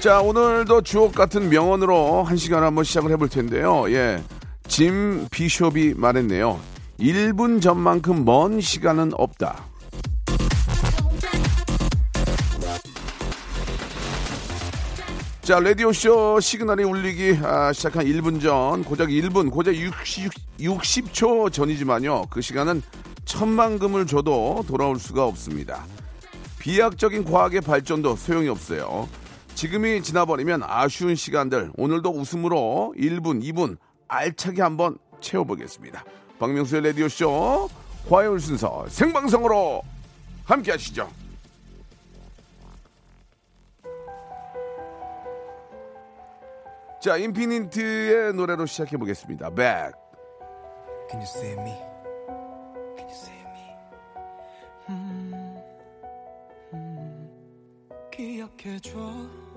자 오늘도 주옥 같은 명언으로 한 시간 한번 시작을 해볼 텐데요 예 짐 비숍이 말했네요 1분 전만큼 먼 시간은 없다 자, 라디오쇼 시그널이 울리기 아, 시작한 1분 전, 고작 1분, 고작 60, 60초 전이지만요. 그 시간은 천만금을 줘도 돌아올 수가 없습니다. 비약적인 과학의 발전도 소용이 없어요. 지금이 지나버리면 아쉬운 시간들, 오늘도 웃음으로 1분, 2분 알차게 한번 채워보겠습니다. 박명수의 라디오쇼 화요일 순서 생방송으로 함께 하시죠. 자, 인피니트의 노래로 시작해 보겠습니다. Back. Can you see me? Can you see me? 음, 음. 기억해줘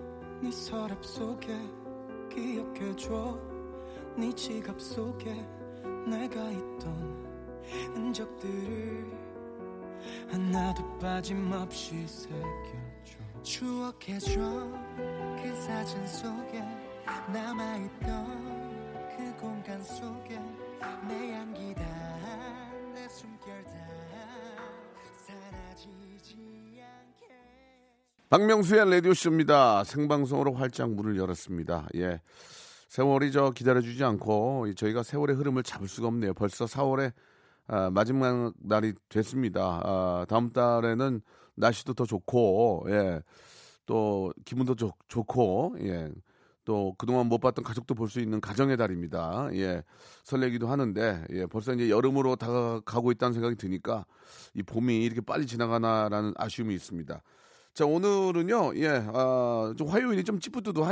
네 서랍 속에 기억해줘. 네 지갑 속에 내가 있던 흔적들을 하나도 빠짐없이 새겨줘. 추억해줘. 그 사진 속에 남아있던 그 공간 속에 내 향기 다 박명수의 라디오쇼입니다. 생방송으로 활짝 문을 열었습니다. 예. 세월이 저 기다려주지 않고 저희가 세월의 흐름을 잡을 수가 없네요. 벌써 4월의 아, 마지막 날이 됐습니다. 아, 다음 달에는 날씨도 더 좋고, 예. 또 기분도 좋, 좋고, 예. 또 그동안 못 봤던 가족도 볼 수 있는 가정의 달입니다. 예. 설레기도 하는데 예. 벌써 이제 여름으로 다가가고 있다는 생각이 드니까 이 봄이 이렇게 빨리 지나가나라는 아쉬움이 있습니다. 자, 오늘은요, 예, 아, 좀 화요일이 좀 찌뿌드도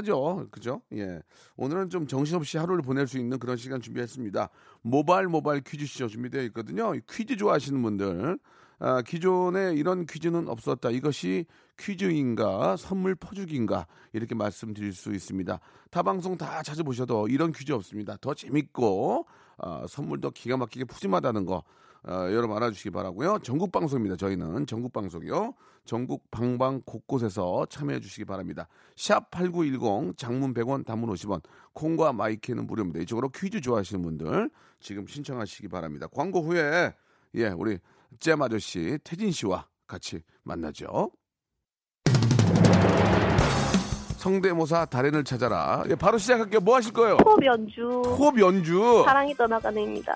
그죠? 예. 오늘은 좀 정신없이 하루를 보낼 수 있는 그런 시간 준비했습니다. 모바일 모바일 퀴즈쇼 준비되어 있거든요. 이 퀴즈 좋아하시는 분들, 아, 기존에 이런 퀴즈는 없었다. 이것이 퀴즈인가 선물 퍼주기인가 이렇게 말씀드릴 수 있습니다. 타 방송 다 찾아보셔도 이런 퀴즈 없습니다. 더 재밌고 아, 선물도 기가 막히게 푸짐하다는 거 어, 여러분 알아주시기 바라고요. 전국 방송입니다. 저희는 전국 방송이요. 전국 방방 곳곳에서 참여해 주시기 바랍니다. 샵 8910 장문 100원 단문 50원 콩과 마이크는 무료입니다. 이쪽으로 퀴즈 좋아하시는 분들 지금 신청하시기 바랍니다. 광고 후에 예, 우리 잼 아저씨 태진 씨와 같이 만나죠. 성대모사 달인을 찾아라. 예, 바로 시작할게요. 뭐 하실 거예요? 호흡 연주 호흡 연주. 사랑이 떠나가는입니다.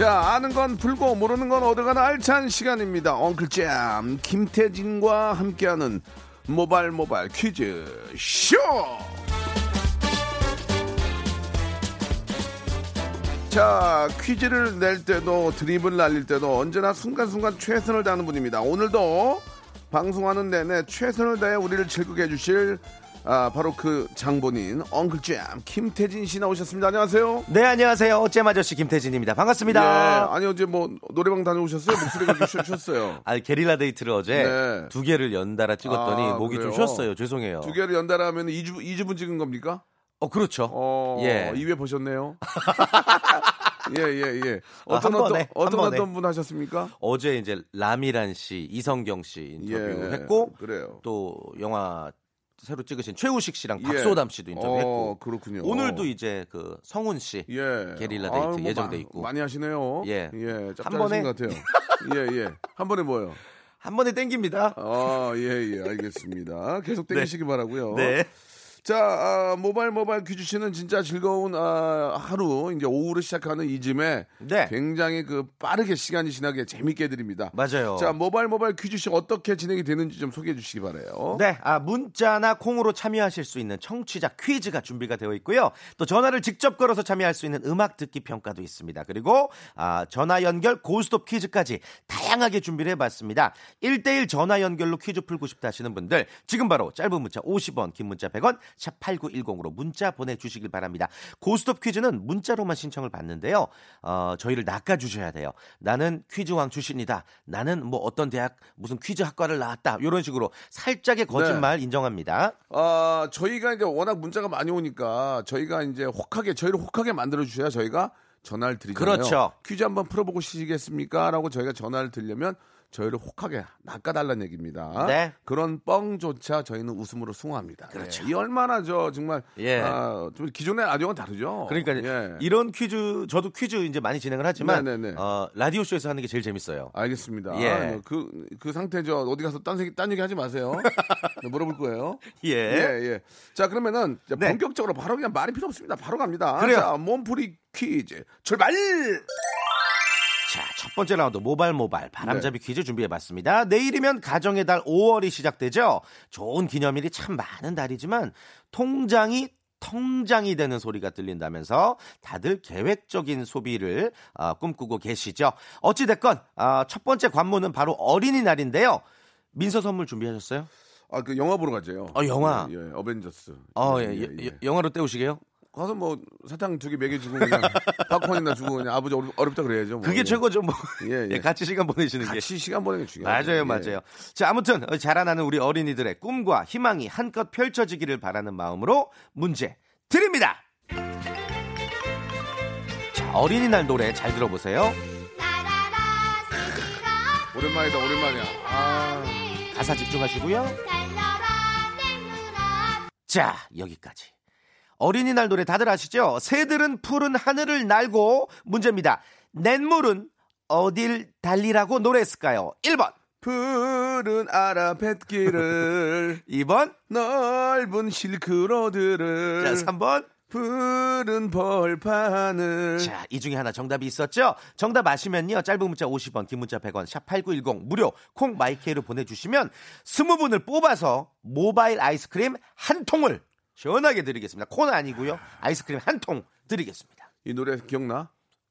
자, 아는 건 풀고 모르는 건 얻어가는 알찬 시간입니다. 엉클잼 김태진과 함께하는 모발 모발 퀴즈 쇼. 자, 퀴즈를 낼 때도 드립을 날릴 때도 언제나 순간순간 최선을 다하는 분입니다. 오늘도 방송하는 내내 최선을 다해 우리를 즐겁게 해주실 아, 바로 그 장본인 엉클잼 김태진 씨 나오셨습니다. 안녕하세요. 네, 안녕하세요. 잼 아저씨 김태진입니다. 반갑습니다. 예, 아니 어제 뭐 노래방 다녀오셨어요? 목소리가 좀 쉬셨어요. 아, 게릴라 데이트를 어제 네. 두 개를 연달아 찍었더니 아, 목이 그래요? 좀 쉬었어요. 죄송해요. 두 개를 연달아 하면 2주, 2주분 찍은 겁니까? 어, 그렇죠. 어, 예. 입에 보셨네요. 예, 예, 예. 어떤, 한 어떤, 번에, 어떤. 어떤 분 하셨습니까? 어제 이제 라미란 씨, 이성경 씨 인터뷰 예, 했고 그래요. 또 영화 새로 찍으신 최우식 씨랑 예. 박소담 씨도 인터뷰했고 어, 그렇군요. 오늘도 이제 그 성훈 씨 예. 게릴라 데이트 아유, 뭐 예정돼 마- 있고. 많이 하시네요. 예. 예. 한 번에- 것 같아요. 예, 예. 한 번에 뭐요? 한 번에 땡깁니다. 아, 예, 예. 알겠습니다. 계속 땡기시기 바라고요. 네. 자, 아, 모바일 모바일 퀴즈 씨는 진짜 즐거운 아, 하루 이제 오후를 시작하는 이쯤에 네. 굉장히 그 빠르게 시간이 지나게 재밌게 해드립니다. 맞아요. 자, 모바일 모바일 퀴즈 씨 어떻게 진행이 되는지 좀 소개해 주시기 바래요. 네, 아, 문자나 콩으로 참여하실 수 있는 청취자 퀴즈가 준비가 되어 있고요. 또 전화를 직접 걸어서 참여할 수 있는 음악 듣기 평가도 있습니다. 그리고 아, 전화 연결 고스톱 퀴즈까지 다양하게 준비를 해봤습니다. 1대1 전화 연결로 퀴즈 풀고 싶다 하시는 분들 지금 바로 짧은 문자 50원, 긴 문자 100원, 샵 8910으로 문자 보내주시길 바랍니다. 고스톱 퀴즈는 문자로만 신청을 받는데요. 어, 저희를 낚아주셔야 돼요. 나는 퀴즈왕 출신이다. 나는 뭐 어떤 대학 무슨 퀴즈 학과를 나왔다. 이런 식으로 살짝의 거짓말 인정합니다. 아, 저희가 이제 워낙 문자가 많이 오니까 저희가 이제 혹하게 저희를 혹하게 만들어 주셔야 저희가 전화를 드리잖아요. 그렇죠. 퀴즈 한번 풀어보고 시겠습니까? 라고 저희가 전화를 드리면 저희를 혹하게 낚아달라는 얘기입니다. 네. 그런 뻥조차 저희는 웃음으로 숭어합니다. 그렇죠. 예, 이 얼마나 저 정말 예. 아, 좀 기존의 라디오는 다르죠. 그러니까 예. 이런 퀴즈 저도 퀴즈 이제 많이 진행을 하지만 네네네. 어, 라디오 쇼에서 하는 게 제일 재밌어요. 알겠습니다. 예. 아, 그, 그 상태 저 어디 가서 딴, 얘기- 딴 얘기 하지 마세요. 네, 물어볼 거예요. 예. 예, 예. 자, 그러면은 네. 본격적으로 바로 그냥 말이 필요 없습니다. 바로 갑니다. 그래요. 자, 몸풀이 퀴즈 출발! 자, 첫 번째 라운드 모발 모발 바람잡이 퀴즈 준비해봤습니다. 내일이면 가정의 달 5월이 시작되죠. 좋은 기념일이 참 많은 달이지만 통장이 통장이 되는 소리가 들린다면서 다들 계획적인 소비를 아, 꿈꾸고 계시죠. 어찌됐건 아, 첫 번째 관문은 바로 어린이날인데요. 민서 선물 준비하셨어요? 아, 그 영화 보러 가죠. 어, 영화. 예, 예, 어벤져스. 어, 예, 예, 예, 예, 예. 영화로 때우시게요? 가서 뭐 사탕 두 개 먹여주고 그냥 팝콘이나 주고 그냥 아버지 어렵, 어렵다 그래야죠. 뭐. 그게 예. 최고죠, 뭐. 예, 예. 예, 같이 시간 보내시는 게. 같이 시간 보내는 게 중요하죠. 맞아요, 예. 맞아요. 자, 아무튼 어, 자라나는 우리 어린이들의 꿈과 희망이 한껏 펼쳐지기를 바라는 마음으로 문제 드립니다. 자, 어린이날 노래 잘 들어보세요. 오랜만이다, 오랜만이야. 아, 가사 집중하시고요. 자, 여기까지. 어린이날 노래 다들 아시죠? 새들은 푸른 하늘을 날고 문제입니다. 냇물은 어딜 달리라고 노래했을까요? 1번, 푸른 아라뱃길을 2번, 넓은 실크로드를 자, 3번. 푸른 벌판을 자, 이 중에 하나 정답이 있었죠? 정답 아시면요. 짧은 문자 50원, 긴 문자 100원, 샵 8910 무료 콩 마이케이로 보내 주시면 20분을 뽑아서 모바일 아이스크림 한 통을 시원하게 드리겠습니다. 콘 아니고요. 아이스크림 한 통 드리겠습니다. 이 노래 기억나?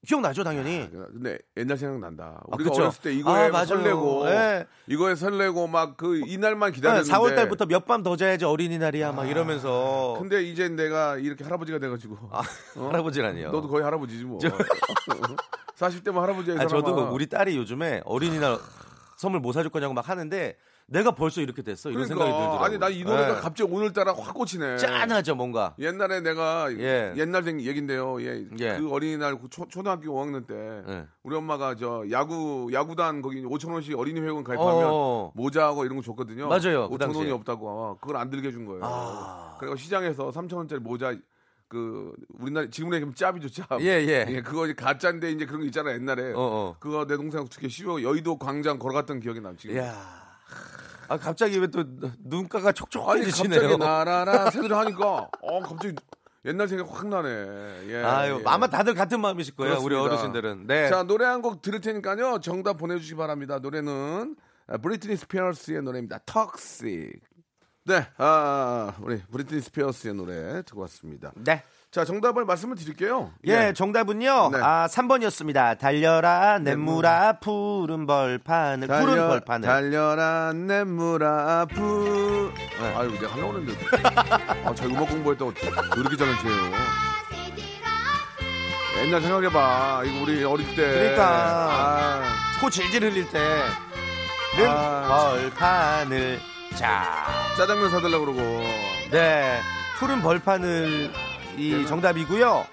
기억나죠, 당연히? 근데 옛날 생각난다. 아, 우리가 그쵸? 어렸을 때 이거에 아. 설레고 예. 이거에 설레고 막 그 이날만 기다렸는데 4월 달부터 몇 밤 더 자야지 어린이날이야 막 이러면서 근데 이제 내가 이렇게 할아버지가 돼가지고 아, 할아버지라니요. 너도 거의 할아버지지 뭐. 40대면 할아버지야 이 아, 사람아. 저도 우리 딸이 요즘에 어린이날 선물 뭐 사줄 거냐고 막 하는데 내가 벌써 이렇게 됐어 이런 생각이 그러니까 들더라고요. 아니 난 이 노래가 예. 갑자기 오늘따라 확 꽂히네. 짠하죠 뭔가. 옛날에 내가 예. 옛날 생 얘긴데요. 예. 예. 그 어린이날 그 초, 초등학교 5학년 때 예. 우리 엄마가 저 야구 야구단 거기 5천 원씩 어린이 회원 가입하면 어. 모자하고 이런 거 줬거든요. 맞아요, 그 5천 당시에. 원이 없다고 그걸 안 들게 준 거예요. 아. 그래서 시장에서 3천 원짜리 모자 그 우리나라 지금 얘기하면 짭이죠 짭. 예, 예. 그거 이제 가짜인데 이제 그런 거 있잖아 옛날에. 어, 어. 그거 내 동생 어떻게 쉬워 여의도 광장 걸어갔던 기억이 나 지금. 야. 아 갑자기 왜 또 눈가가 촉촉해지시네요. 갑자기 나라라 새들 하니까 어 갑자기 옛날 생각 확 나네. 예, 아유, 예. 아마 다들 같은 마음이실 거예요. 그렇습니다. 우리 어르신들은. 네. 자 노래 한 곡 들을 테니까요. 정답 보내주시기 바랍니다. 노래는 아, 브리트니 스피어스의 노래입니다. 턱식. 네, 아, 우리 브리트니 스피어스의 노래 듣고 왔습니다. 네. 자, 정답을 말씀을 드릴게요. 예, 정답은요. 네. 아, 3번이었습니다. 달려라 냇물아 푸른 벌판을 푸른 달려, 벌판을. 달려라 냇물아 푸. 아유, 내가 하려고 했는데. 아, 저 음악 공부했다고 그렇게 잘하세요. 옛날 생각해봐. 이거 우리 어릴 때. 그러니까. 아, 코 질질 흘릴 때. 는 아. 벌판을 자. 짜장면 사달라고 그러고. 네. 푸른 벌판을 이 정답이고요.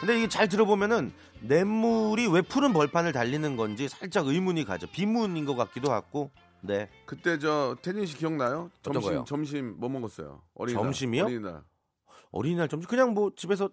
근데 이게 잘 들어보면은 냇물이 왜 푸른 벌판을 달리는 건지 살짝 의문이 가죠. 비문인 것 같기도 하고. 네. 그때 저 태진 씨 기억나요? 점심 거요? 점심 뭐 먹었어요? 어린이날. 점심이요? 어린이날. 어린이날 점심 그냥 뭐 집에서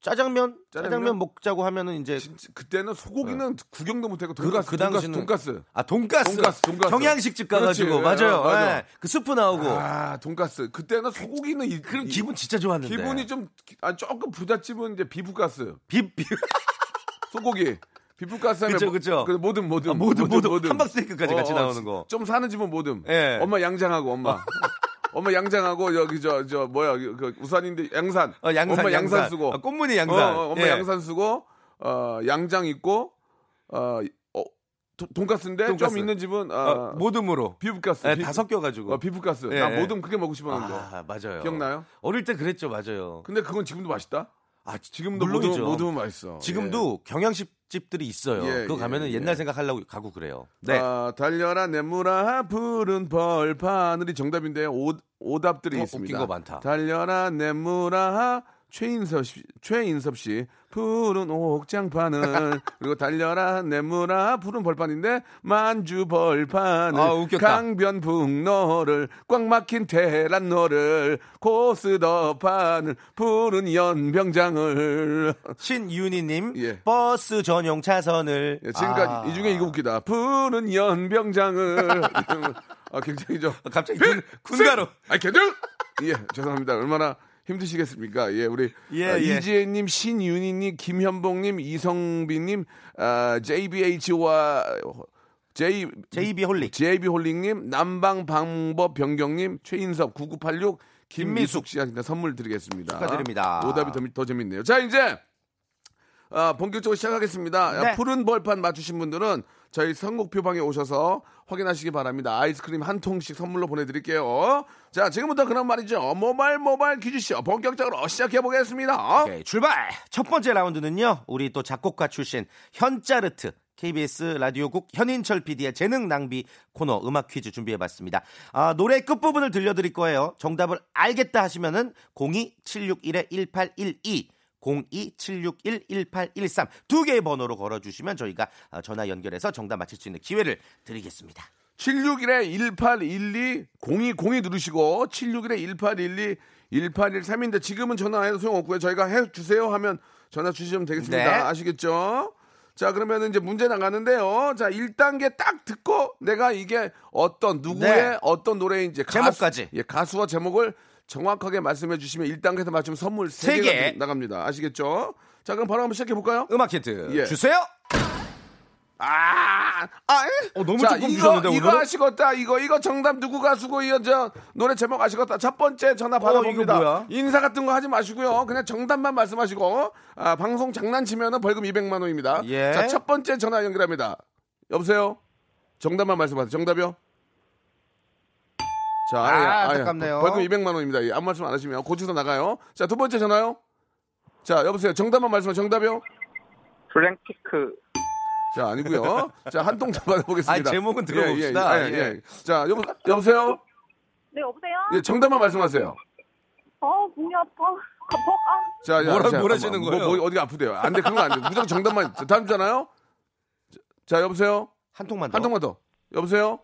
짜장면 짜장면, 짜장면? 먹자고 하면은 이제 진짜 그때는 소고기는 구경도 못하고 돈가스, 그 돈가스, 당시는- 돈가스. 아 돈가스, 돈가스, 돈가스. 경양식집 가가지고 그렇지. 맞아요. 어, 맞아. 예. 그 스프 나오고 아, 돈가스. 그때는 소고기는 이, 그런 이- 기분 진짜 좋았는데 기분이 좀 아, 조금 부잣집은 이제 비프가스. 비, 비, 소고기. 비프가스 하면 그쵸, 뭐- 그쵸. 그 모듬 모듬 아, 모듬, 모듬. 함박스테이크까지 같이 어, 나오는 거. 좀 사는 집은 모듬. 예. 엄마 양장하고 엄마. 엄마 양장하고 여기 저 저 뭐야 그 우산인데 양산. 어, 양산, 엄마 양산, 양산. 쓰고. 아, 꽃무늬 양산. 어, 어, 엄마 예. 양산 쓰고 어 양장 입고 어, 어 도- 돈가스인데 돈가스. 좀 있는 집은 어, 어, 모듬으로 비프가스. 예, 비프- 다 섞여가지고 어, 비프가스. 예, 나 예. 모듬 그게 먹고 싶었는데. 아 맞아요. 기억나요? 어릴 때 그랬죠, 맞아요. 근데 그건 지금도 맛있다. 아 지금도 물론이죠. 모듬 모듬은 맛있어. 지금도 경양식 집들이 있어요. 예, 그거 예, 가면은 예. 옛날 생각하려고 가고 그래요. 예. 네. 아, 달려라 냇물아 푸른 벌판을이 정답인데요. 오, 오답들이 어, 있습니다. 웃긴 거 많다. 달려라 냇물아 최인섭 씨, 최인섭 씨 푸른 옥장판을 그리고 달려라 냇물아 푸른 벌판인데 만주 벌판을 아. 강변북로를 꽉 막힌 테란로를 고스더판을 푸른 연병장을 신윤희님 예. 버스 전용 차선을 예, 지금까지 아. 이 중에 이거 웃기다. 푸른 연병장을 아, 굉장히 좀 갑자기 군, 군가로 아, 걔들 예, 죄송합니다. 얼마나 힘드시겠습니까? 예, 우리 예, 아, 예. 이지혜님, 신윤희님, 김현봉님, 이성빈님, 아, JBH와 J JB 홀릭 JB 홀릭님, 남방 방법 변경님, 최인섭 9986 김미숙 씨한테 선물 드리겠습니다. 축하드립니다. 오답이 더, 더 재밌네요. 자, 이제 아, 본격적으로 시작하겠습니다. 네. 푸른 벌판 맞추신 분들은 저희 선곡표 방에 오셔서 확인하시기 바랍니다. 아이스크림 한 통씩 선물로 보내드릴게요. 자, 지금부터 그런 말이죠. 모바일 모바일 퀴즈쇼 본격적으로 시작해 보겠습니다. 오케이, 출발! 첫 번째 라운드는요, 우리 또 작곡가 출신 현짜르트, KBS 라디오국 현인철 PD의 재능 낭비 코너 음악 퀴즈 준비해봤습니다. 아, 노래 끝부분을 들려드릴 거예요. 정답을 알겠다 하시면은 02761-1812, 02761-1813 두 개의 번호로 걸어주시면 저희가 아, 전화 연결해서 정답 맞힐 수 있는 기회를 드리겠습니다. 761-1812 0202 누르시고 761-1812 1813인데 지금은 전화해도 소용없고요. 저희가 해 주세요 하면 전화 주시면 되겠습니다. 네. 아시겠죠? 자, 그러면 이제 문제 나가는데요. 자, 1단계 딱 듣고 내가 이게 어떤, 누구의 네. 어떤 노래인지. 가수- 제목까지. 예, 가수와 제목을 정확하게 말씀해 주시면 1단계에서 맞추면 선물 세 3개가 개. 나갑니다. 아시겠죠? 자, 그럼 바로 한번 시작해 볼까요? 음악 힌트 예. 주세요! 아, 아, 어, 너무 자, 조금 이거, 주셨는데, 이거 오늘은? 아시겠다. 이거, 이거 정답 누구 가수고, 이거 저, 노래 제목 아시겠다. 첫 번째 전화 받아봅니다. 이거 뭐야? 인사 같은 거 하지 마시고요. 그냥 정답만 말씀하시고, 아, 방송 장난치면은 벌금 200만 원입니다. 예. 자, 첫 번째 전화 연결합니다. 여보세요? 정답만 말씀하세요. 정답이요? 자, 아, 예. 안타깝네요. 벌금 200만 원입니다. 예, 아무 말씀 안 하시면 고치서 나가요. 자, 두 번째 전화요? 자, 여보세요? 정답만 말씀하세요. 정답이요? 블랙피크 자, 아니고요. 자, 한통 받아보겠습니다. 아니, 제목은 들어봅시다. 예, 예, 예, 예. 예. 자, 여보, 여보세요? 네, 여보세요? 예, 정답만 말씀하세요. 어, 몸이 아파. 가포가. 자, 야, 뭐라- 자, 뭘 하시는 뭐, 거예요? 뭐, 어디가 아프대요? 안 돼, 그런 거 안 돼. 무조건 정답만. 자, 다음 주잖아요? 자, 여보세요? 한 통만 더. 한 통만 더. 여보세요?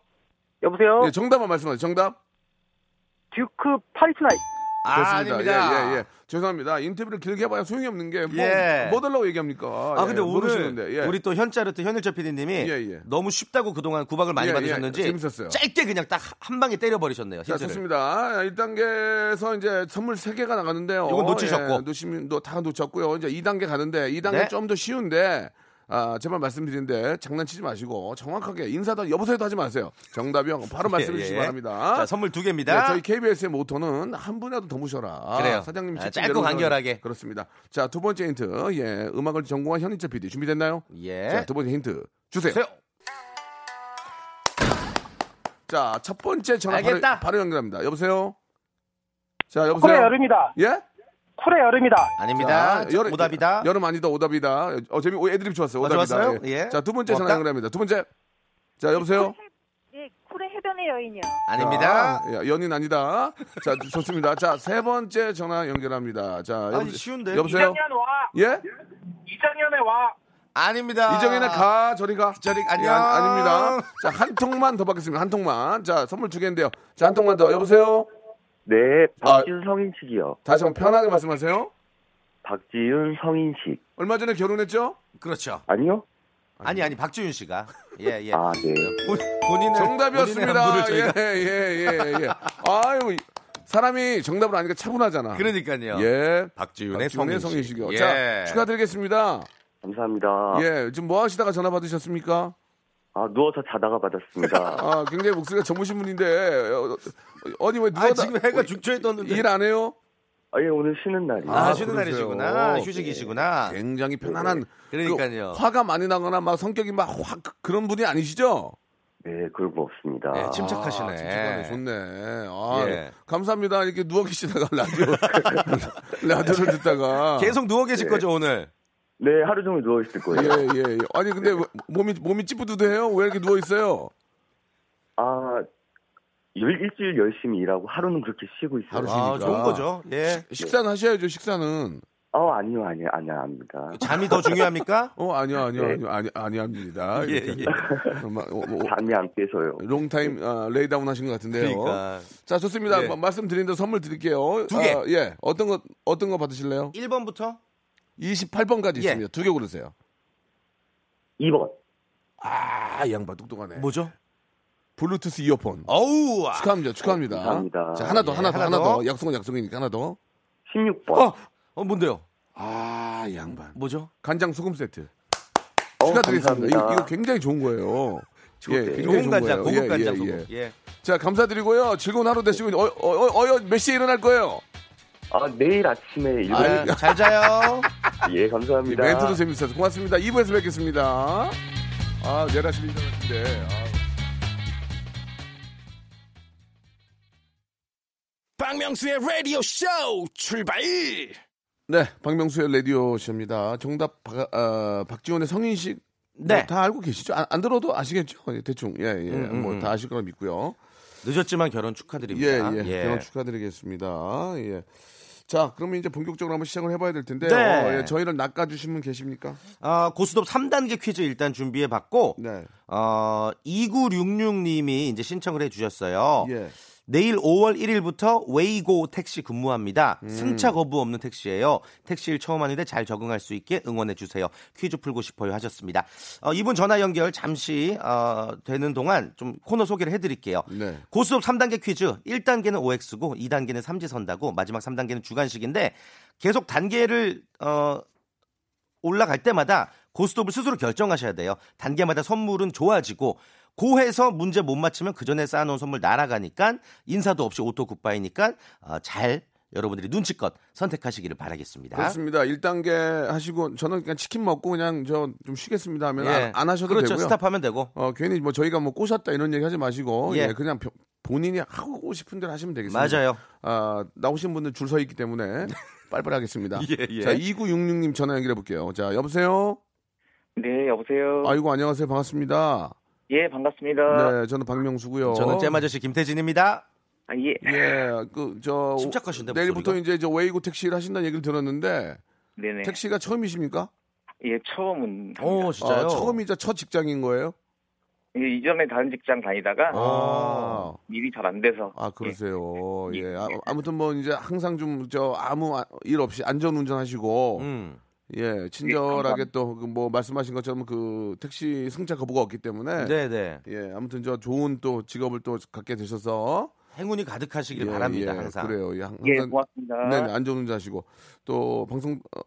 여보세요 예, 정답만 말씀하세요. 정답? 듀크 Party Tonight 아. 아닙니다. 예, 예, 예. 죄송합니다. 인터뷰를 길게 해봐야 소용이 없는 게, 뭐, 예. 뭐 달라고 얘기합니까? 아 예, 근데 오늘 예. 우리 또 현짜르트 현일철 PD님이 예, 예. 너무 쉽다고 그동안 구박을 많이 예, 예. 받으셨는지 재밌었어요. 짧게 그냥 딱 한 방에 때려버리셨네요. 자. 좋습니다. 1단계에서 이제 선물 3개가 나가는데요. 이건 놓치셨고. 예, 놓치면 다 놓쳤고요. 이제 2단계 가는데 2단계 네. 좀더 쉬운데 아, 제발 말씀드리는데 장난치지 마시고 정확하게 인사도 여보세요도 하지 마세요. 정답이요. 바로 말씀해 예, 주시기 예. 바랍니다. 자, 선물 두 네, 개입니다. 저희 KBS의 모토는 한 분이라도 더 모셔라. 그래요. 사장님 아, 짧고 간결하게. 그렇습니다. 자, 두 번째 힌트. 예, 음악을 전공한 현인철 PD 준비됐나요? 예. 자, 두 번째 힌트 주세요. 세요. 자, 첫 번째 전화 바로. 바로 연결합니다. 여보세요? 자, 여보세요? 쿨의 여름이다. 예? 쿨의 여름이다. 아닙니다. 자, 여름- 오답이다. 여름 아니다, 오답이다. 어, 재미, 오, 애드립 좋았어요. 어, 오답이다. 좋았어요? 예. 자, 두 번째 전화. 연결합니다. 두 번째. 자, 여보세요? 네, 쿨의 해변의 여인이요. 아닙니다. 자, 야, 연인 아니다. 자, 좋습니다. 자, 세 번째 전화 연결합니다. 자, 아니, 쉬운데? 여보세요? 와. 예? 이정현의 와. 아닙니다. 이정현의 가, 저리 가. 저리 예, 안녕. 아, 아닙니다. 자, 한 통만 더 받겠습니다. 한 통만. 자, 선물 두 개인데요. 자, 한 통만 더. 여보세요? 네, 아. 박지윤 성인식이요. 다시 한번 편하게 말씀하세요. 박지윤 성인식. 얼마 전에 결혼했죠? 그렇죠. 아니요? 아니 아니 박지윤 씨가 예 예. 아, 네. 본, 본인의 정답이었습니다. 안부를 예, 예, 예, 예. 아유, 이- 사람이 정답을 아니까 차분하잖아. 그러니까요. 예. 박지윤의 성인식. 성인식이요. 예. 자, 축하드리겠습니다. 감사합니다. 예, 지금 뭐 하시다가 전화 받으셨습니까? 아, 누워서 자다가 받았습니다. 아, 굉장히 목소리가 젊으신 분인데, 어, 어, 니왜 누워 아 지금 해가 죽초에 떴는데. 일 안 해요? 아, 예, 오늘 쉬는 날이에요. 아, 쉬는 그러세요. 날이시구나. 휴직이시구나. 굉장히 편안한. 그러니까요. 그 화가 많이 나거나 막 성격이 막 확 그런 분이 아니시죠? 네, 그런 거 없습니다. 네, 침착하시네. 아, 침착하네. 좋네. 아, 예. 감사합니다. 이렇게 누워 계시다가 라디오, 라디오를 듣다가. 계속 누워 계실 거죠 오늘. 네, 하루 종일 누워 있을 거예요. 예, 예, 예. 아니, 근데 왜- 몸이, 몸이 찌뿌드드해요? 왜 이렇게 누워 있어요? 아, 일, 일주일 열심히 일하고 하루는 그렇게 쉬고 있어요. 하루 아 쉬니까. 좋은 거죠. 예. 식사는 하셔야죠, 식사는. 어, 아니요, 아니요, 아니요, 합니다. 잠이 더 중요합니까? 어, 아니요, 아니요, 네. 아니요, 아니, 아니, 합니다. 예. 예. 어, 막, 어, 어, 잠이 안 깨서요. long time, 아, lay down 하신 것 같은데요. 그러니까 자, 좋습니다. 예. 마- 말씀드리는데 선물 드릴게요. 두 개. 아, 예. 어떤 거, 어떤 거 받으실래요? 1번부터 28번까지 예. 있습니다. 두 개 고르세요. 2번. 아, 이 양반 똑똑하네. 뭐죠? 블루투스 이어폰. 어우. 아, 축하합니다. 축하합니다. 감사합니다. 자, 하나 더, 예, 하나 더, 하나 더. 더. 약속은 약속이니까 하나 더. 16번. 어! 어 뭔데요? 아, 이 양반. 뭐죠? 간장 소금 세트. 어, 축하드리겠습니다. 이거. 이거 굉장히 좋은 거예요. 예, 굉장히 좋은 간장, 거예요. 고급 예, 간장 예, 소금. 예. 예. 자, 감사드리고요. 즐거운 하루 되시고, 어, 어, 어, 어, 몇 시에 일어날 거예요? 아, 내일 아침에 일곱 아유, 네, 잘 자요. 예, 감사합니다. 멘트도 재밌어서 고맙습니다. 2부에서 뵙겠습니다. 아, 내일 아침에 일어났는데. 아. 박명수의 라디오 쇼 출발 네, 박명수의 라디오 쇼입니다. 정답 박, 어, 박지원의 성인식 네. 뭐 다 알고 계시죠? 안, 안 들어도 아시겠죠? 예, 대충 예, 예, 음, 음, 뭐 음. 다 아실 거라 믿고요. 늦었지만 결혼 예, 축하드립니다. 예, 결혼 축하드리겠습니다. 예. 자, 그러면 이제 본격적으로 한번 시작을 해봐야 될 텐데, 네. 어, 예, 저희를 낚아주신 분 계십니까? 아, 고스톱 3단계 퀴즈 일단 준비해 봤고 네, 어, 2966님이 이제 신청을 해 주셨어요. 예, 내일 5월 1일부터 웨이고 택시 근무합니다. 음. 승차 거부 없는 택시예요. 택시일 처음 하는데 잘 적응할 수 있게 응원해 주세요. 퀴즈 풀고 싶어요 하셨습니다. 어, 이분 전화 연결 잠시 어, 되는 동안 좀 코너 소개를 해드릴게요. 네. 고스톱 3단계 퀴즈 1단계는 OX고 2단계는 삼지선다고 마지막 3단계는 주간식인데 계속 단계를 어, 올라갈 때마다 고스톱을 스스로 결정하셔야 돼요. 단계마다 선물은 좋아지고 고해서 문제 못 맞히면 그 전에 쌓아놓은 선물 날아가니까 인사도 없이 auto goodbye니까 어, 잘 여러분들이 눈치껏 선택하시기를 바라겠습니다. 그렇습니다. 1단계 하시고, 저는 그냥 치킨 먹고 그냥 저 좀 쉬겠습니다 하면 안, 안 하셔도 그렇죠. 되고요. stop하면 되고. 어, 괜히 뭐 저희가 뭐 꼬셨다 이런 얘기 하지 마시고, 예. 예, 그냥 벼- 본인이 하고 싶은 대로 하시면 되겠습니다. 맞아요. 아, 나오신 분들 줄 서 있기 때문에 빨리빨리 하겠습니다. 예, 예. 자, 2966님 전화 연결해 볼게요. 자, 여보세요? 네, 여보세요. 아이고, 안녕하세요. 반갑습니다. 예, 반갑습니다. 네, 저는 박명수고요. 저는 잼아저씨 김태진입니다. 아, 예. 예, 그, 저. 침착하신데, 내일부터 목소리가? 이제 저 웨이고 택시를 하신다는 얘기를 들었는데, 네네. 택시가 처음이십니까? 예, 처음은. 오, 진짜요? 아, 처음이자 첫 직장인 거예요? 예, 이전에 다른 직장 다니다가 아, 일이 잘 안 돼서. 아, 그러세요. 예. 예. 아, 아무튼 뭐 이제 항상 좀 저 아무 아- 일 없이 안전 운전하시고, 음. 예, 친절하게 또 뭐 말씀하신 것처럼 그 택시 승차 거부가 없기 때문에, 네, 네. 예, 아무튼 저 좋은 또 직업을 또 갖게 되셔서, 행운이 가득하시길 예, 바랍니다. 예, 항상. 그래요. 예, 항- 예, 항상 고맙습니다. 네, 안전운전하시고 또 방송 어,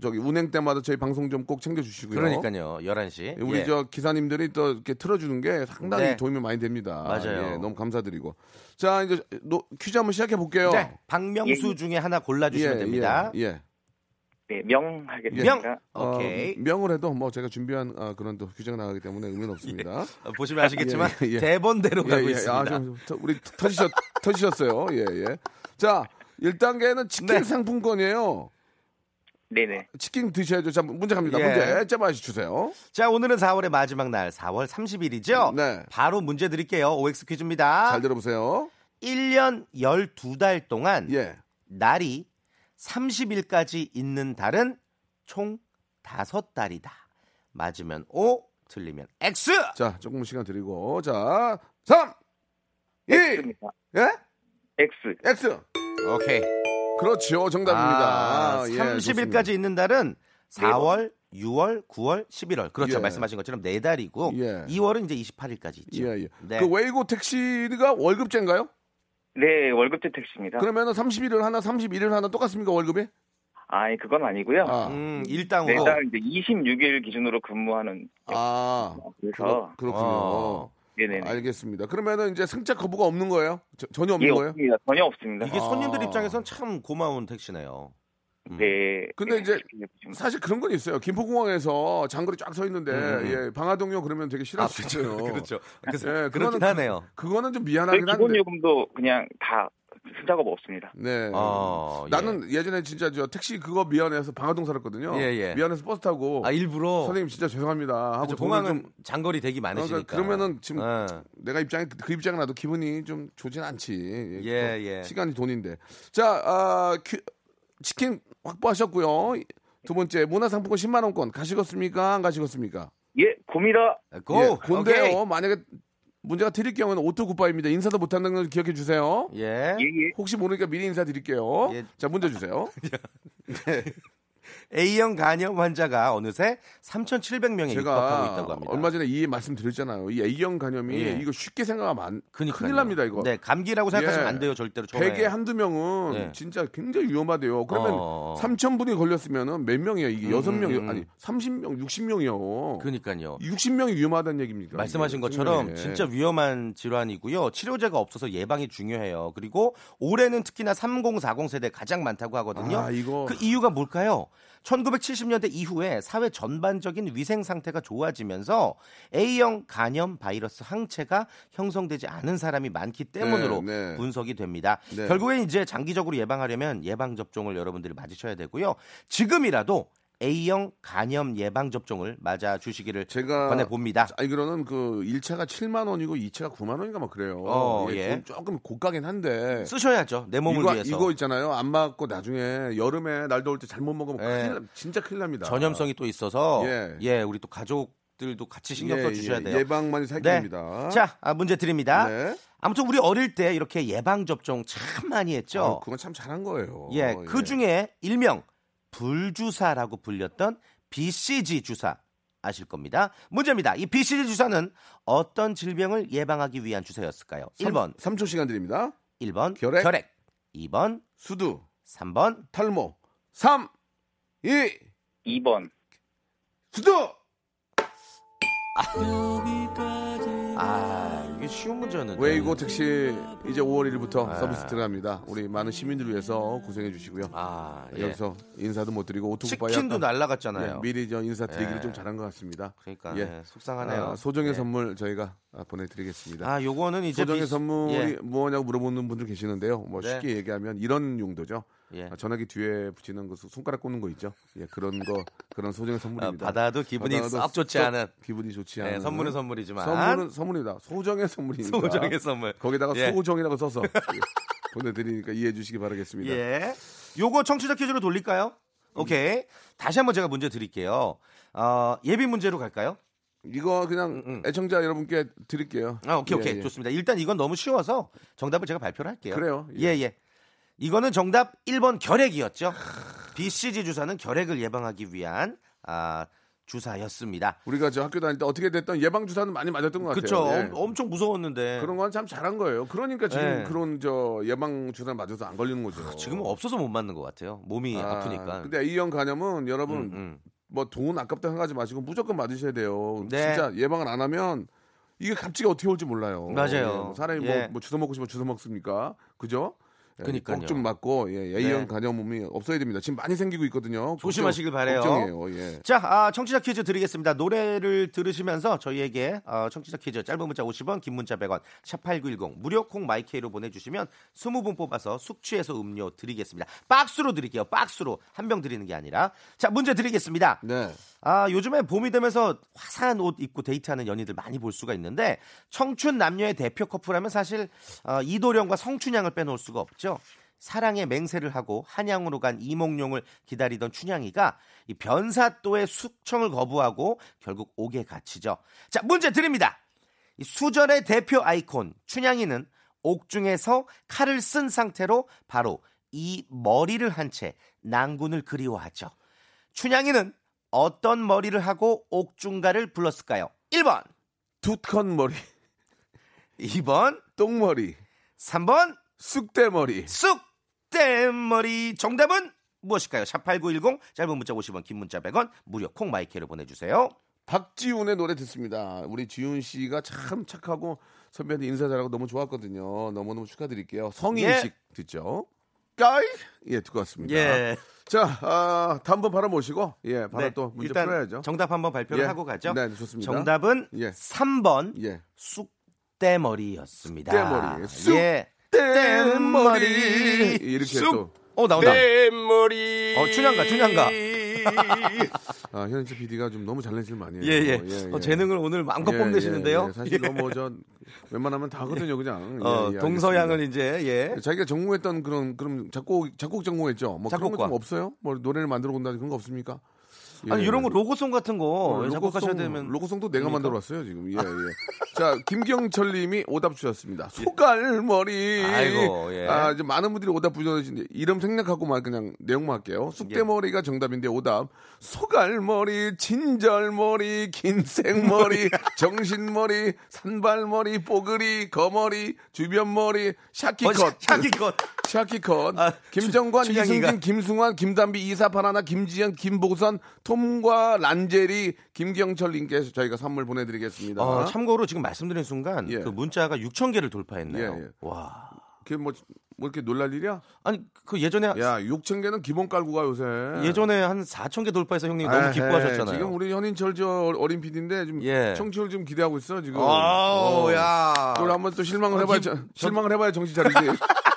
저기 운행 때마다 저희 방송 좀 꼭 챙겨주시고요. 그러니까요. 11 시. 우리 예. 저 기사님들이 또 이렇게 틀어주는 게 상당히 네. 도움이 많이 됩니다. 맞아요. 예, 너무 감사드리고. 자 이제 노- 퀴즈 한번 시작해 볼게요. 네, 박명수 중에 하나 골라주시면 됩니다. 예. 예. 네, 명 하겠습니다. 명. 어, 오케이. 명을 해도 뭐 제가 준비한 아, 그런 또 퀴즈가 나가기 때문에 의미는 없습니다. 어, 보시면 아시겠지만 예, 예. 대본대로 가고 예, 예. 있습니다. 아, 좀, 터- 우리 터지셨, 터지셨어요. 예, 예. 자, 1단계는 치킨 네. 상품권이에요. 네네. 치킨 드셔야죠. 자, 문제 갑니다. 예. 문제. 제발 주세요. 자, 오늘은 4월의 마지막 날, 4월 30일이죠. 네. 바로 문제 드릴게요. OX 퀴즈입니다. 잘 들어보세요. 1년 12달 동안 예. 날이 30일까지 있는 달은 총 5달이다. 맞으면 O, 틀리면 X. 자, 조금 시간 드리고. 자, 3, 2, X입니다. 예? X. X. 오케이. 그렇죠. 정답입니다. 아, 예, 30일까지 있는 달은 4월, 6월, 9월, 11월. 그렇죠. 예. 말씀하신 것처럼 네 달이고 예. 2월은 이제 28일까지 있죠. 예, 예. 네. 그 웨이고 택시가 월급제인가요? 네, 월급제 택시입니다. 그러면은 30일을 하나, 31일 하나 똑같습니까, 월급이? 아, 그건 아니고요. 아, 음, 네, 일당으로 일단 이제 26일 기준으로 근무하는 아, 그래서 그렇, 군요 어. 네네네. 알겠습니다. 그러면은 이제 승차 거부가 없는 거예요? 저- 전혀 없는 예, 거예요? 없습니다. 전혀 없습니다. 이게 손님들 아. 입장에선 참 고마운 택시네요. 음. 네. 근데 네, 이제 보시면 사실 그런 건 있어요. 김포공항에서 장거리 쫙 서 있는데 음. 예, 방화동요 그러면 되게 싫어할 수 있어요. 그렇죠. 그래서 예, 그렇긴 하네요. 그거는 좀 미안하긴 기본 한데. 요금도 그냥 다 승작업 없습니다. 네. 어, 예. 나는 예 전에 진짜 저 택시 그거 미안해서 방화동 살았거든요. 예, 예. 미안해서 버스 타고 아 일부러 선생님 진짜 죄송합니다 하고 그렇죠. 공항은 좀 장거리 대기 많으시니까. 그러니까 그러면은 지금 예. 내가 입장에 그 입장에 나도 기분이 좀 좋진 않지. 예, 또 예. 시간이 돈인데. 자, 아, 큐- 치킨 확보하셨고요. 두 번째 문화상품권 10만 원권 가시겠습니까? 안 가시겠습니까? 예, 곰이다. 고. 예, 근데요. 오케이. 만약에 문제가 드릴 경우는 오토굿바입니다. 인사도 못한다는 걸 기억해 주세요. 예. 예, 예. 혹시 모르니까 미리 인사드릴게요. 예. 자, 문제 주세요. A형 간염 환자가 어느새 3,700명에 육박하고 있다고 합니다. 얼마 전에 이 말씀 드렸잖아요. 이 A형 간염이 예. 이거 쉽게 생각하면 안, 그러니까요. 큰일 납니다, 이거. 네, 감기라고 생각하시면 예. 안 돼요, 절대로. 처음에. 100에 한두 명은 네. 진짜 굉장히 위험하대요. 그러면 어. 3,000분이 걸렸으면은 몇 명이에요? 이게 음, 여섯 명 음, 음. 아니 30명, 60명이요. 그러니까요. 60명이 위험하다는 얘기입니까? 말씀하신 것처럼 생명에. 진짜 위험한 질환이고요. 치료제가 없어서 예방이 중요해요. 그리고 올해는 특히나 3040 세대 가장 많다고 하거든요. 아, 이거 그 이유가 뭘까요? 1970년대 이후에 사회 전반적인 위생 상태가 좋아지면서 A형 간염 바이러스 항체가 형성되지 않은 사람이 많기 때문으로 네, 네. 분석이 됩니다. 네. 결국엔 이제 장기적으로 예방하려면 예방 접종을 여러분들이 맞으셔야 되고요. 지금이라도 A형 간염 예방 접종을 맞아 주시기를 제가 권해 봅니다. 알기로는 그 1차가 7만 원이고 2차가 9만 원인가 막 그래요. 어, 예. 좀 조금 고가긴 한데 쓰셔야죠. 내 몸을 이거, 위해서. 이거 있잖아요. 안 맞고 나중에 여름에 날 더울 때 잘못 먹으면 예. 큰일, 나- 진짜 큰일 납니다. 전염성이 또 있어서 예. 예, 우리 또 가족들도 같이 신경 써 주셔야 돼요. 예방만이 살길입니다. 자, 아, 문제 드립니다. 네. 아무튼 우리 어릴 때 이렇게 예방 접종 참 많이 했죠. 아, 그건 참 잘한 거예요. 예, 그 중에 일명 불주사라고 불렸던 BCG 주사 아실 겁니다. 문제입니다. 이 BCG 주사는 어떤 질병을 예방하기 위한 주사였을까요? 1번, 3초 시간 드립니다. 1번 결핵. 2번, 수두, 3번, 탈모. 3, 2, 2번. 수두! 아, 이게 쉬운 문제였는데. 웨이고 택시 이제 5월 1일부터 아. 서비스 들어갑니다. 우리 많은 시민들을 위해서 고생해 주시고요. 아, 예. 여기서 인사도 못 드리고 오토바이 치킨도 날라갔잖아요. 미리 저 인사 드리기를 예. 좀 잘한 것 같습니다. 그러니까 예. 예, 속상하네요. 아, 소정의 예. 선물 저희가 아, 보내드리겠습니다. 아, 요거는 이제 소정의 비- 선물이 예. 뭐냐고 물어보는 분들 계시는데요. 뭐 네. 쉽게 얘기하면 이런 용도죠. 예. 아, 전화기 뒤에 붙이는 그 손가락 꽂는 거 있죠. 예, 그런 거 그런 소정의 아, 선물입니다. 받아도 기분이 받아도 썩 좋지 썩 않은 기분이 좋지 예, 않은 선물은 선물이지만 선물은 선물이다. 소정의 선물이니까. 소정의 선물. 거기다가 예. 소정이라고 써서 예, 보내드리니까 이해해 주시기 바라겠습니다. 예. 요거 청취자 퀴즈로 돌릴까요? 오케이. 다시 한번 제가 문제 드릴게요. 어, 예비 문제로 갈까요? 이거 그냥 음, 음. 애청자 여러분께 드릴게요. 아, 오케이, 예, 오케이. 예. 좋습니다. 일단 이건 너무 쉬워서 정답을 제가 발표를 할게요. 그래요. 예, 예. 이거는 정답 1번 결핵이었죠. BCG 주사는 결핵을 예방하기 위한 아, 주사였습니다. 우리가 저 학교 다닐 때 어떻게 됐던 예방 주사는 많이 맞았던 것 같아요. 그쵸? 예. 엄청 무서웠는데. 그런 건 참 잘한 거예요. 그러니까 지금 네. 그런 저 예방 주사 맞아서 안 걸리는 거죠. 지금은 없어서 못 맞는 것 같아요. 몸이 아, 프니까 근데 A형 간염은 여러분 음, 음. 뭐돈 아깝다 생각하지 마시고 무조건 맞으셔야 돼요. 네. 진짜 예방을 안 하면 이게 갑자기 어떻게 올지 몰라요. 맞아요. 예, 뭐 사람이 예. 뭐, 뭐 주워 먹고 싶으면 주워 먹습니까? 그죠? 그니까요. 꼭좀 맞고 예, A형 네. 간염이 없어야 됩니다. 지금 많이 생기고 있거든요. 조심하시길 걱정- 바래요. 걱정이에요. 예. 자, 아, 청취자 퀴즈 드리겠습니다. 노래를 들으시면서 저희에게 어, 청취자 퀴즈 짧은 문자 50원, 긴 문자 100원, 샵8910 무료 콩 마이케이로 보내주시면 20분 뽑아서 숙취해소 음료 드리겠습니다. 박스로 드릴게요. 박스로 한 병 드리는 게 아니라. 자, 문제 드리겠습니다. 네. 아, 요즘에 봄이 되면서 화사한 옷 입고 데이트하는 연인들 많이 볼 수가 있는데 청춘 남녀의 대표 커플하면 사실 어, 이도령과 성춘향을 빼놓을 수가 없죠. 사랑의 맹세를 하고 한양으로 간 이몽룡을 기다리던 춘향이가 이 변사또의 숙청을 거부하고 결국 옥에 갇히죠. 자, 문제 드립니다. 이 수절의 대표 아이콘 춘향이는 옥중에서 칼을 쓴 상태로 바로 이 머리를 한채 낭군을 그리워하죠. 춘향이는 어떤 머리를 하고 옥중가를 불렀을까요? 1번, 투컷 머리, 2번, 똥머리, 3번, 쑥대머리. 쑥대머리. 정답은 무엇일까요? 샵8910 짧은 문자 50원, 긴 문자 100원, 무료 콩 마이크로 보내주세요. 박지훈의 노래 듣습니다. 우리 지훈 씨가 참 착하고 선배한테 인사 잘하고 너무 좋았거든요. 너무너무 축하드릴게요. 성인식 듣죠. 까이? 예, 듣고 왔습니다. 예. 자, 아, 다음 번 바로 모시고, 예, 바로 네, 또 문제 풀어야죠. 정답 한번 발표를 예. 하고 가죠. 네, 좋습니다. 정답은 예. 3번 예. 쑥대머리였습니다. 쑥대머리. 예. 쑥대머리. 이렇게 쑥. 또. 어 나온다. 뱃머리 어 춘향가 춘향가. 아, 현지 PD가 좀 너무 잘내질 많이 해요. 예예. 어, 재능을 오늘 마음껏 예, 뽐내시는데요. 예, 예. 사실 너무 저 웬만하면 다 하거든요, 그냥. 어, 예, 예, 동서양을 알겠습니다. 이제 예. 자기가 전공했던 그런 그럼 작곡 작곡 전공했죠. 뭐 그런 작곡가. 거좀 없어요? 뭐 노래를 만들어 본다 그런 거 없습니까? 아니 예. 이런 거 로고송 같은 거 어, 작곡하셔야 로고송, 되면 로고송도 내가 됩니까? 만들어 왔어요 지금. 예, 예. 자, 김경철님이 오답 주셨습니다. 소갈머리. 아이고, 예. 아, 이제 많은 분들이 오답 부여주시는데 이름 생략하고만 그냥 내용만 할게요. 쑥대머리가 정답인데 오답. 소갈머리, 진절머리, 긴생머리, 정신머리, 산발머리, 뽀글이, 거머리, 주변머리, 샤키컷. 어, 샤키컷. 샤키컷. 아, 김정관, 춘- 춘향이가- 이승진, 김승환, 김담비, 이사파라나, 김지현, 김보선, 톰과 란제리, 김경철님께서 저희가 선물 보내드리겠습니다. 어, 참고로 지금 말씀드린 순간 예. 그 문자가 6천 개를 돌파했네요. 예, 예. 와. 그게 뭐, 뭐 이렇게 놀랄 일이야? 아니 그 예전에 야, 6천 개는 기본 깔고 가 요새. 예전에 한 4천 개 돌파해서 형님 너무 에헤, 기뻐하셨잖아요. 지금 우리 현인철 저 어린 PD인데 지금 예. 청취율 좀 기대하고 있어 지금. 아우, 어. 야. 그걸 한번 또 실망을 어, 해봐야 기- 저- 실망을 해봐야 정신 차리지.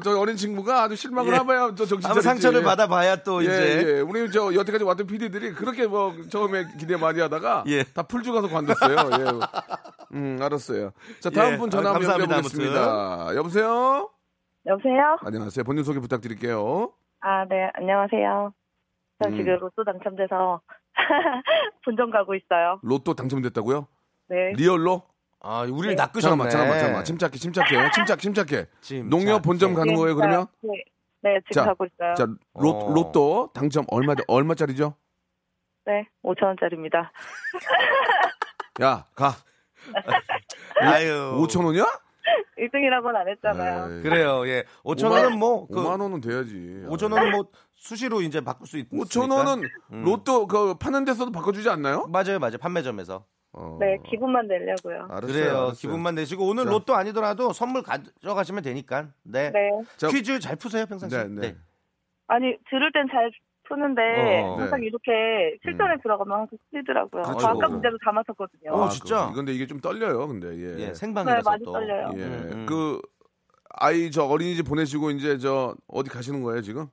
또저 어린 친구가 아주 실망을 예. 해봐야 또 정신 차리지. 상처를 받아봐야 또 예, 이제 예. 우리 저 여태까지 왔던 PD들이 그렇게 뭐 처음에 기대 많이 하다가 예. 다 풀주 가서 관뒀어요. 예. 음, 알았어요. 자, 다음 예. 분 전화 아, 한번 감사합니다, 연결해 보겠습니다. 여보세요? 여보세요? 안녕하세요. 본인 소개 부탁드릴게요. 아, 네, 안녕하세요. 저 음. 지금 로또 당첨돼서 본점 가고 있어요. 로또 당첨됐다고요? 네. 리얼로? 아, 우리를 네. 낚으셨네. 잠깐만, 잠깐만, 잠깐만. 침착해, 침착해. 침착, 침착해. 침착해. 농협 본점 가는 네, 거예요, 그러면? 네, 네, 지금 자, 가고 있어요. 자, 로, 어. 로또 당첨 얼마, 얼마짜리죠? 네, 5천 원짜리입니다. 야, 가. 아유. 5천 원이야? 1등이라고는 안 했잖아요. 에이, 그래요. 예. 5천 원은 뭐 그, 5만 원은 돼야지. 5천 원은 뭐 수시로 이제 바꿀 수 있으니까. 5천 원은 음. 로또 그 파는 데서도 바꿔주지 않나요? 맞아요, 맞아요. 판매점에서. 어. 네, 기분만 내려고요. 알았어요. 그래요. 알았어요. 기분만 내시고 오늘 자. 로또 아니더라도 선물 가져가시면 되니까. 네. 네. 자, 퀴즈 잘 푸세요, 평상 시. 네, 네. 아니, 들을 땐 잘 푸는데 어. 항상 네. 이렇게 실전에 들어가면 항상 틀리더라고요. 저 아까 문제도 다 맞췄거든요. 어, 아, 진짜? 그, 근데 이게 좀 떨려요, 근데 예. 예, 네, 생방이라서 많이 또. 떨려요. 예. 음, 음. 그 아이 저 어린이집 보내시고 이제 저 어디 가시는 거예요 지금?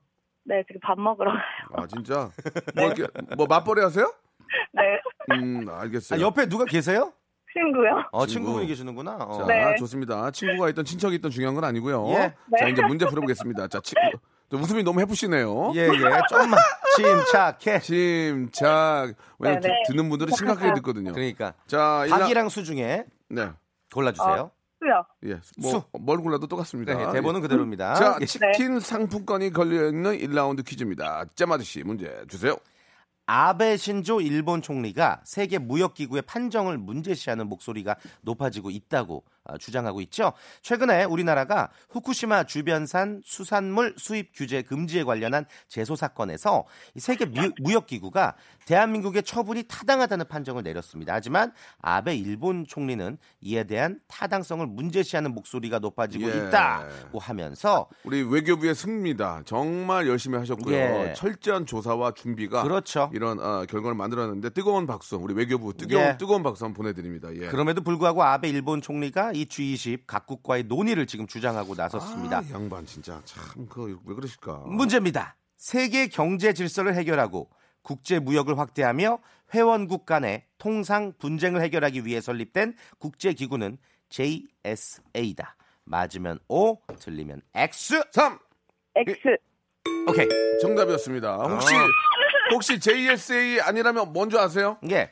네, 지금 밥 먹으러 가요. 아 진짜? 뭐 이렇게 뭐 맞벌이 하세요? 네, 음 알겠어요. 아, 옆에 누가 계세요? 친구요. 어, 친구. 친구분이 계시는구나. 어. 자, 네. 좋습니다. 친구가 있던 친척이 있던 중요한 건 아니고요. 예. 자, 네. 이제 문제 풀어보겠습니다. 자, 치, 저 웃음이 너무 해프시네요. 예, 예. 좀만 침착해. 침착. 왜냐면 네, 네. 듣는 분들은 심각하게 듣거든요. 그러니까 자, 박이랑 수 중에 네. 골라주세요. 수요. 예. 뭐, 수. 뭘 골라도 똑같습니다. 네, 대본은 그대로입니다. 자, 예. 치킨 상품권이 걸려있는 1라운드 퀴즈입니다. 잼아저씨 문제 주세요. 아베 신조 일본 총리가 세계 무역 기구의 판정을 문제시하는 목소리가 높아지고 있다고 어, 주장하고 있죠. 최근에 우리나라가 후쿠시마 주변산 수산물 수입 규제 금지에 관련한 제소 사건에서 이 세계 무- 무역 기구가 대한민국의 처분이 타당하다는 판정을 내렸습니다. 하지만 아베 일본 총리는 이에 대한 타당성을 문제시하는 목소리가 높아지고 예. 있다고 하면서 우리 외교부의 승리입니다. 정말 열심히 하셨고요. 예. 철저한 조사와 준비가 그렇죠. 이런 어, 결과를 만들었는데 뜨거운 박수 우리 외교부 뜨거운 예. 뜨거운 박수 한번 보내드립니다. 예. 그럼에도 불구하고 아베 일본 총리가 이 G20 각국과의 논의를 지금 주장하고 나섰습니다. 아, 양반 진짜 참 그 왜 그러실까? 문제입니다. 세계 경제 질서를 해결하고 국제 무역을 확대하며 회원국 간의 통상 분쟁을 해결하기 위해 설립된 국제 기구는 JSA다. 맞으면 O, 틀리면 X. 3 X. 오케이. 정답이었습니다. 혹시 아. 혹시 JSA 아니라면 뭔지 아세요? 예.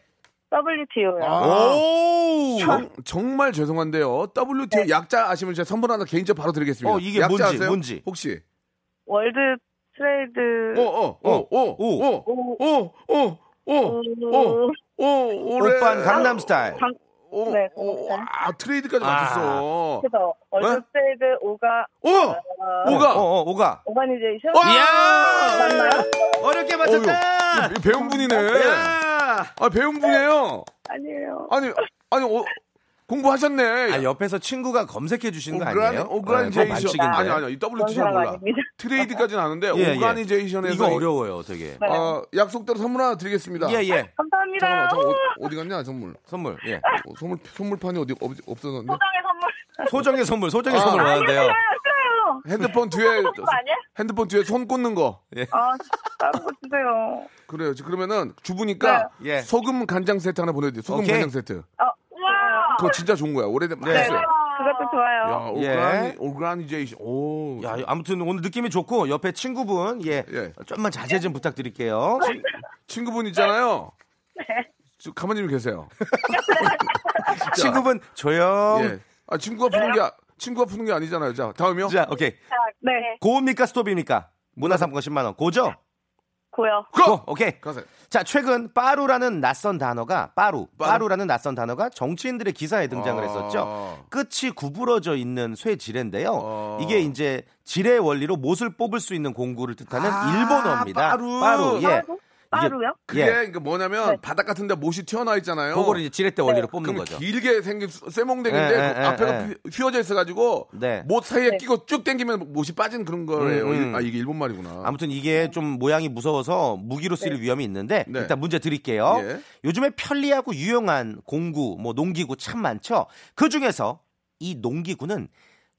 WTO요. 아. 오! 정, 정말 죄송한데요. WTO 약자 아시면 제가 선물 하나 개인적으로 바로 드리겠습니다. 어, 이게 약자 뭔지, 아세요? 뭔지. 혹시? World Trade. 어, 오오 오 오 오 오 오 오오 올해 오빤 강남 스타일. 강- 오, 네, 오. 아 Trade까지 아. 맞췄어. 그래서 World 어? Trade Orga 오 어, Orga 어, 어, Orga. Organization. 와! 이야! 어렵게 맞췄다! 배운 분이네. 야! 아 배운 분이에요. 아니에요. 아니 아니 어, 공부하셨네. 아, 옆에서 친구가 검색해 주시는 거 오그라니- 아니에요? Organization 네, 그거 반칙인데. 아니 아니 이 사람 몰라. 아닙니다. Trade까지는 아는데 예, 예. 오가니제이션에서 이거 어려워요, 되게. 네. 어, 약속대로 선물 하나 드리겠습니다. 예, 예. 감사합니다. 잠깐만, 잠깐만 어, 어디 갔냐 선물? 선물. 예. 어, 선물 선물판이 어디 없, 없어졌네. 소정의 선물. 소정의 선물, 소정의 아. 선물. 싫어요. 핸드폰 뒤에? 핸드폰 뒤에 손 꽂는 거. 아, 다른 거 주세요. 그래요. 그러면은 주부니까 네. 예. 소금 간장 세트 하나 보내드려. 소금 오케이. 간장 세트. 어. 그거 진짜 좋은 거야. 오래된 네. 맛있어요. 그것도 좋아요. 야, 예. 오그라니, 오그라니제이션. 오. 야, 아무튼 오늘 느낌이 좋고 옆에 친구분 예, 예. 좀만 자제 좀 부탁드릴게요. 친구분 있잖아요. 네. 저 가만히 좀 계세요. 친구분 조용. 예. 아, 친구가 푸는 게, 아- 친구가 푸는 게 아니잖아요. 자, 다음이요. 자, 오케이. 네. 고입니까 스톱입니까? 문화상품권 10만 원. 고죠? 고요. 고! 고. 오케이. 가세요. 자, 최근 빠루라는 낯선 단어가 빠루, 빠루. 빠루라는 낯선 단어가 정치인들의 기사에 등장을 아. 했었죠. 끝이 구부러져 있는 쇠 지레인데요. 어. 이게 이제 지레 원리로 못을 뽑을 수 있는 공구를 뜻하는 아, 일본어입니다. 빠루. 빠루. 예. 빠루 요? 그게 예. 그러니까 뭐냐면 네. 바닥 같은데 못이 튀어나와 있잖아요. 그거를 이제 지렛대 원리로 뽑는 그럼 거죠. 길게 생긴 수- 쇠몽댕인데 예, 예, 그 예, 앞에가 예. 휘- 휘어져 있어가지고 네. 못 사이에 네. 끼고 쭉 당기면 못이 빠진 그런 거예요. 음, 음. 아 이게 일본 말이구나. 아무튼 이게 좀 모양이 무서워서 무기로 쓰일 위험이 있는데 네. 일단 문제 드릴게요. 예. 요즘에 편리하고 유용한 공구, 뭐 농기구 참 많죠. 그 중에서 이 농기구는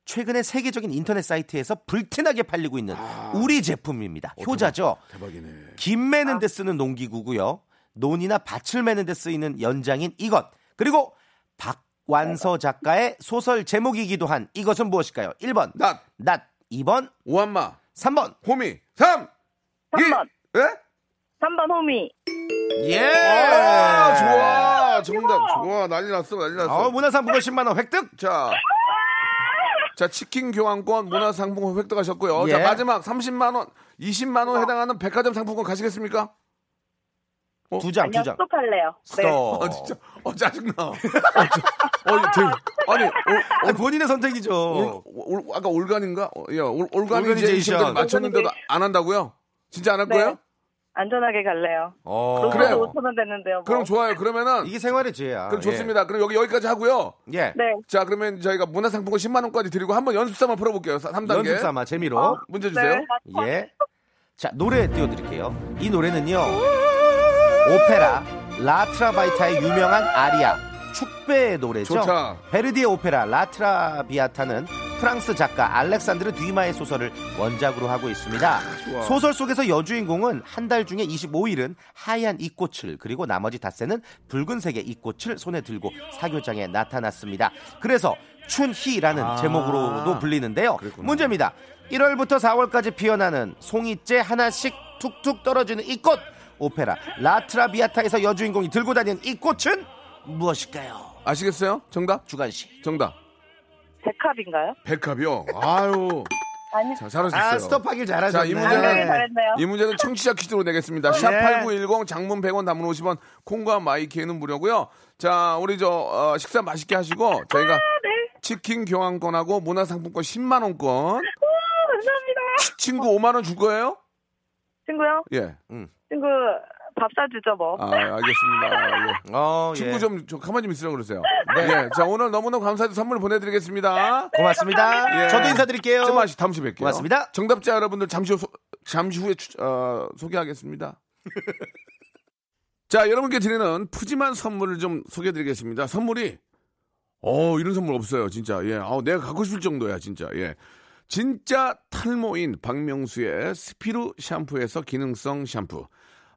최근에 세계적인 인터넷 사이트에서 불티나게 팔리고 있는 우리 제품입니다. 효자죠. 대박 이네. 김 매는 데 쓰는 농기구고요. 논이나 밭을 매는 데 쓰이는 연장인 이것. 그리고 박완서 작가의 소설 제목이기도 한 이것은 무엇일까요? 1번 낫 낫, 2번, 오한마 3번. 호미 3 3번. 예? 3번 호미. 예! 아, 좋아. 정답. 좋아. 난리 났어. 난리 났어. 어, 문화상품권 10만 원 획득. 자. 자, 치킨 교환권 문화상품권 획득하셨고요. 예. 자, 마지막 30만 원, 20만 원 해당하는 백화점 상품권 가시겠습니까? 두 장, 아니요, 두 장. 스톱할래요. 네. 스톱. 아, 진짜. 어, 짜증나. 어, 저, 어, 되게, 아니, 올, 아니, 본인의 선택이죠. 올, 올, 아까 Organ인가? 어, 야, 올, Organization까지 Organization. 맞췄는데도 안 한다고요? 진짜 안할 네. 거예요? 안전하게 갈래요. 어. 그래요. 5천 원 됐는데요. 뭐. 그럼 좋아요. 그러면은 이게 생활의 지혜야. 그럼 좋습니다. 그럼 여기 여기까지 하고요. 예. 예. 네. 자, 그러면 저희가 문화상품권 10만 원까지 드리고 한번 연습삼아 풀어볼게요. 3단계. 연습 삼아 재미로. 어? 문제 주세요. 네. 예. 자, 노래 띄워드릴게요. 이 노래는요. 오페라 라트라바이타의 유명한 아리아 축배의 노래죠. 좋다. 베르디의 오페라 라트라비아타는 프랑스 작가 알렉산드르 뒤마의 소설을 원작으로 하고 있습니다. 좋아. 소설 속에서 여주인공은 한 달 중에 25일은 하얀 이꽃을 그리고 나머지 닷새는 붉은색의 이꽃을 손에 들고 사교장에 나타났습니다. 그래서 춘희라는 아. 제목으로도 불리는데요. 그랬구나. 문제입니다. 1월부터 4월까지 피어나는 송이째 하나씩 툭툭 떨어지는 이 꽃. 오페라 라트라비아타에서 여주인공이 들고 다니는 이 꽃은 무엇일까요? 아시겠어요? 정답? 주간 씨. 정답. 백합인가요? 백합이요. 아유. 아니, 자, 잘하셨어요. 아, 스톱하길 잘하셨네. 자, 이 문제는 네, 잘했네요. 이 문제는 청취자 퀴즈로 내겠습니다. 네. 샵8910 장문 100원 담은 50원 콩과 마이키에는 무료고요. 자, 우리 저 어, 식사 맛있게 하시고 저희가 치킨 교환권하고 문화상품권 10만 원권 감사합니다. 친구 5만 원 줄 거예요? 친구요? 예. 친구 밥 사주죠, 뭐. 아, 알겠습니다. 예. 어, 친구 예. 좀, 좀 가만히 좀 있으라고 그러세요. 네. 자, 오늘 너무너무 감사해서 선물 보내드리겠습니다. 고맙습니다. 예. 저도 인사드릴게요. 좀 마시 다음 주에 뵐게요. 고맙습니다. 정답자 여러분들 잠시 후, 소- 잠시 후에 추- 어, 소개하겠습니다. 자, 여러분께 드리는 푸짐한 선물을 좀 소개해드리겠습니다. 선물이 어 이런 선물 없어요, 진짜. 예, 아, 내가 갖고 싶을 정도야, 진짜. 예, 진짜 탈모인 박명수의 스피루 샴푸에서 기능성 샴푸,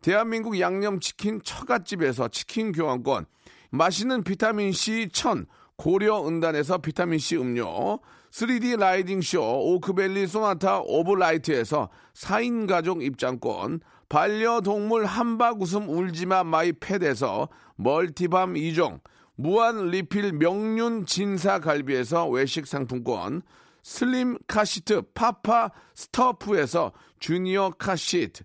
대한민국 양념치킨 처갓집에서 치킨 교환권, 맛있는 비타민C 천 고려은단에서 비타민C 음료, 3D riding쇼 오크밸리 소나타 오브라이트에서 4인 가족 입장권, 반려동물 함박 웃음 울지마 마이 팻에서 multi balm 2종, 무한 리필 명륜 진사 갈비에서 외식 상품권, 슬림 카시트 파파 스터프에서 주니어 카시트,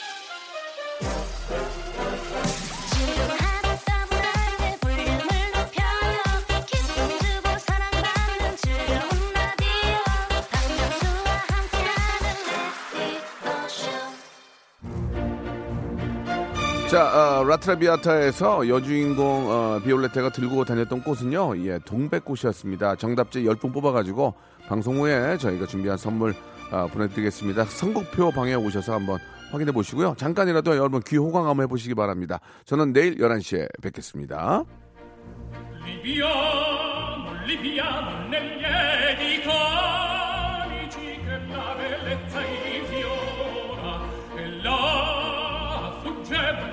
자, 어, 라트라비아타에서 여주인공 어, 비올레테가 들고 다녔던 꽃은요, 예, 동백꽃이었습니다. 정답지 10분 뽑아가지고 방송 후에 저희가 준비한 선물 어, 보내드리겠습니다. 선곡표 방에 오셔서 한번 확인해 보시고요. 잠깐이라도 여러분 귀 호강 한번 해보시기 바랍니다. 저는 내일 11시에 뵙겠습니다. Libiamo, La fuggevo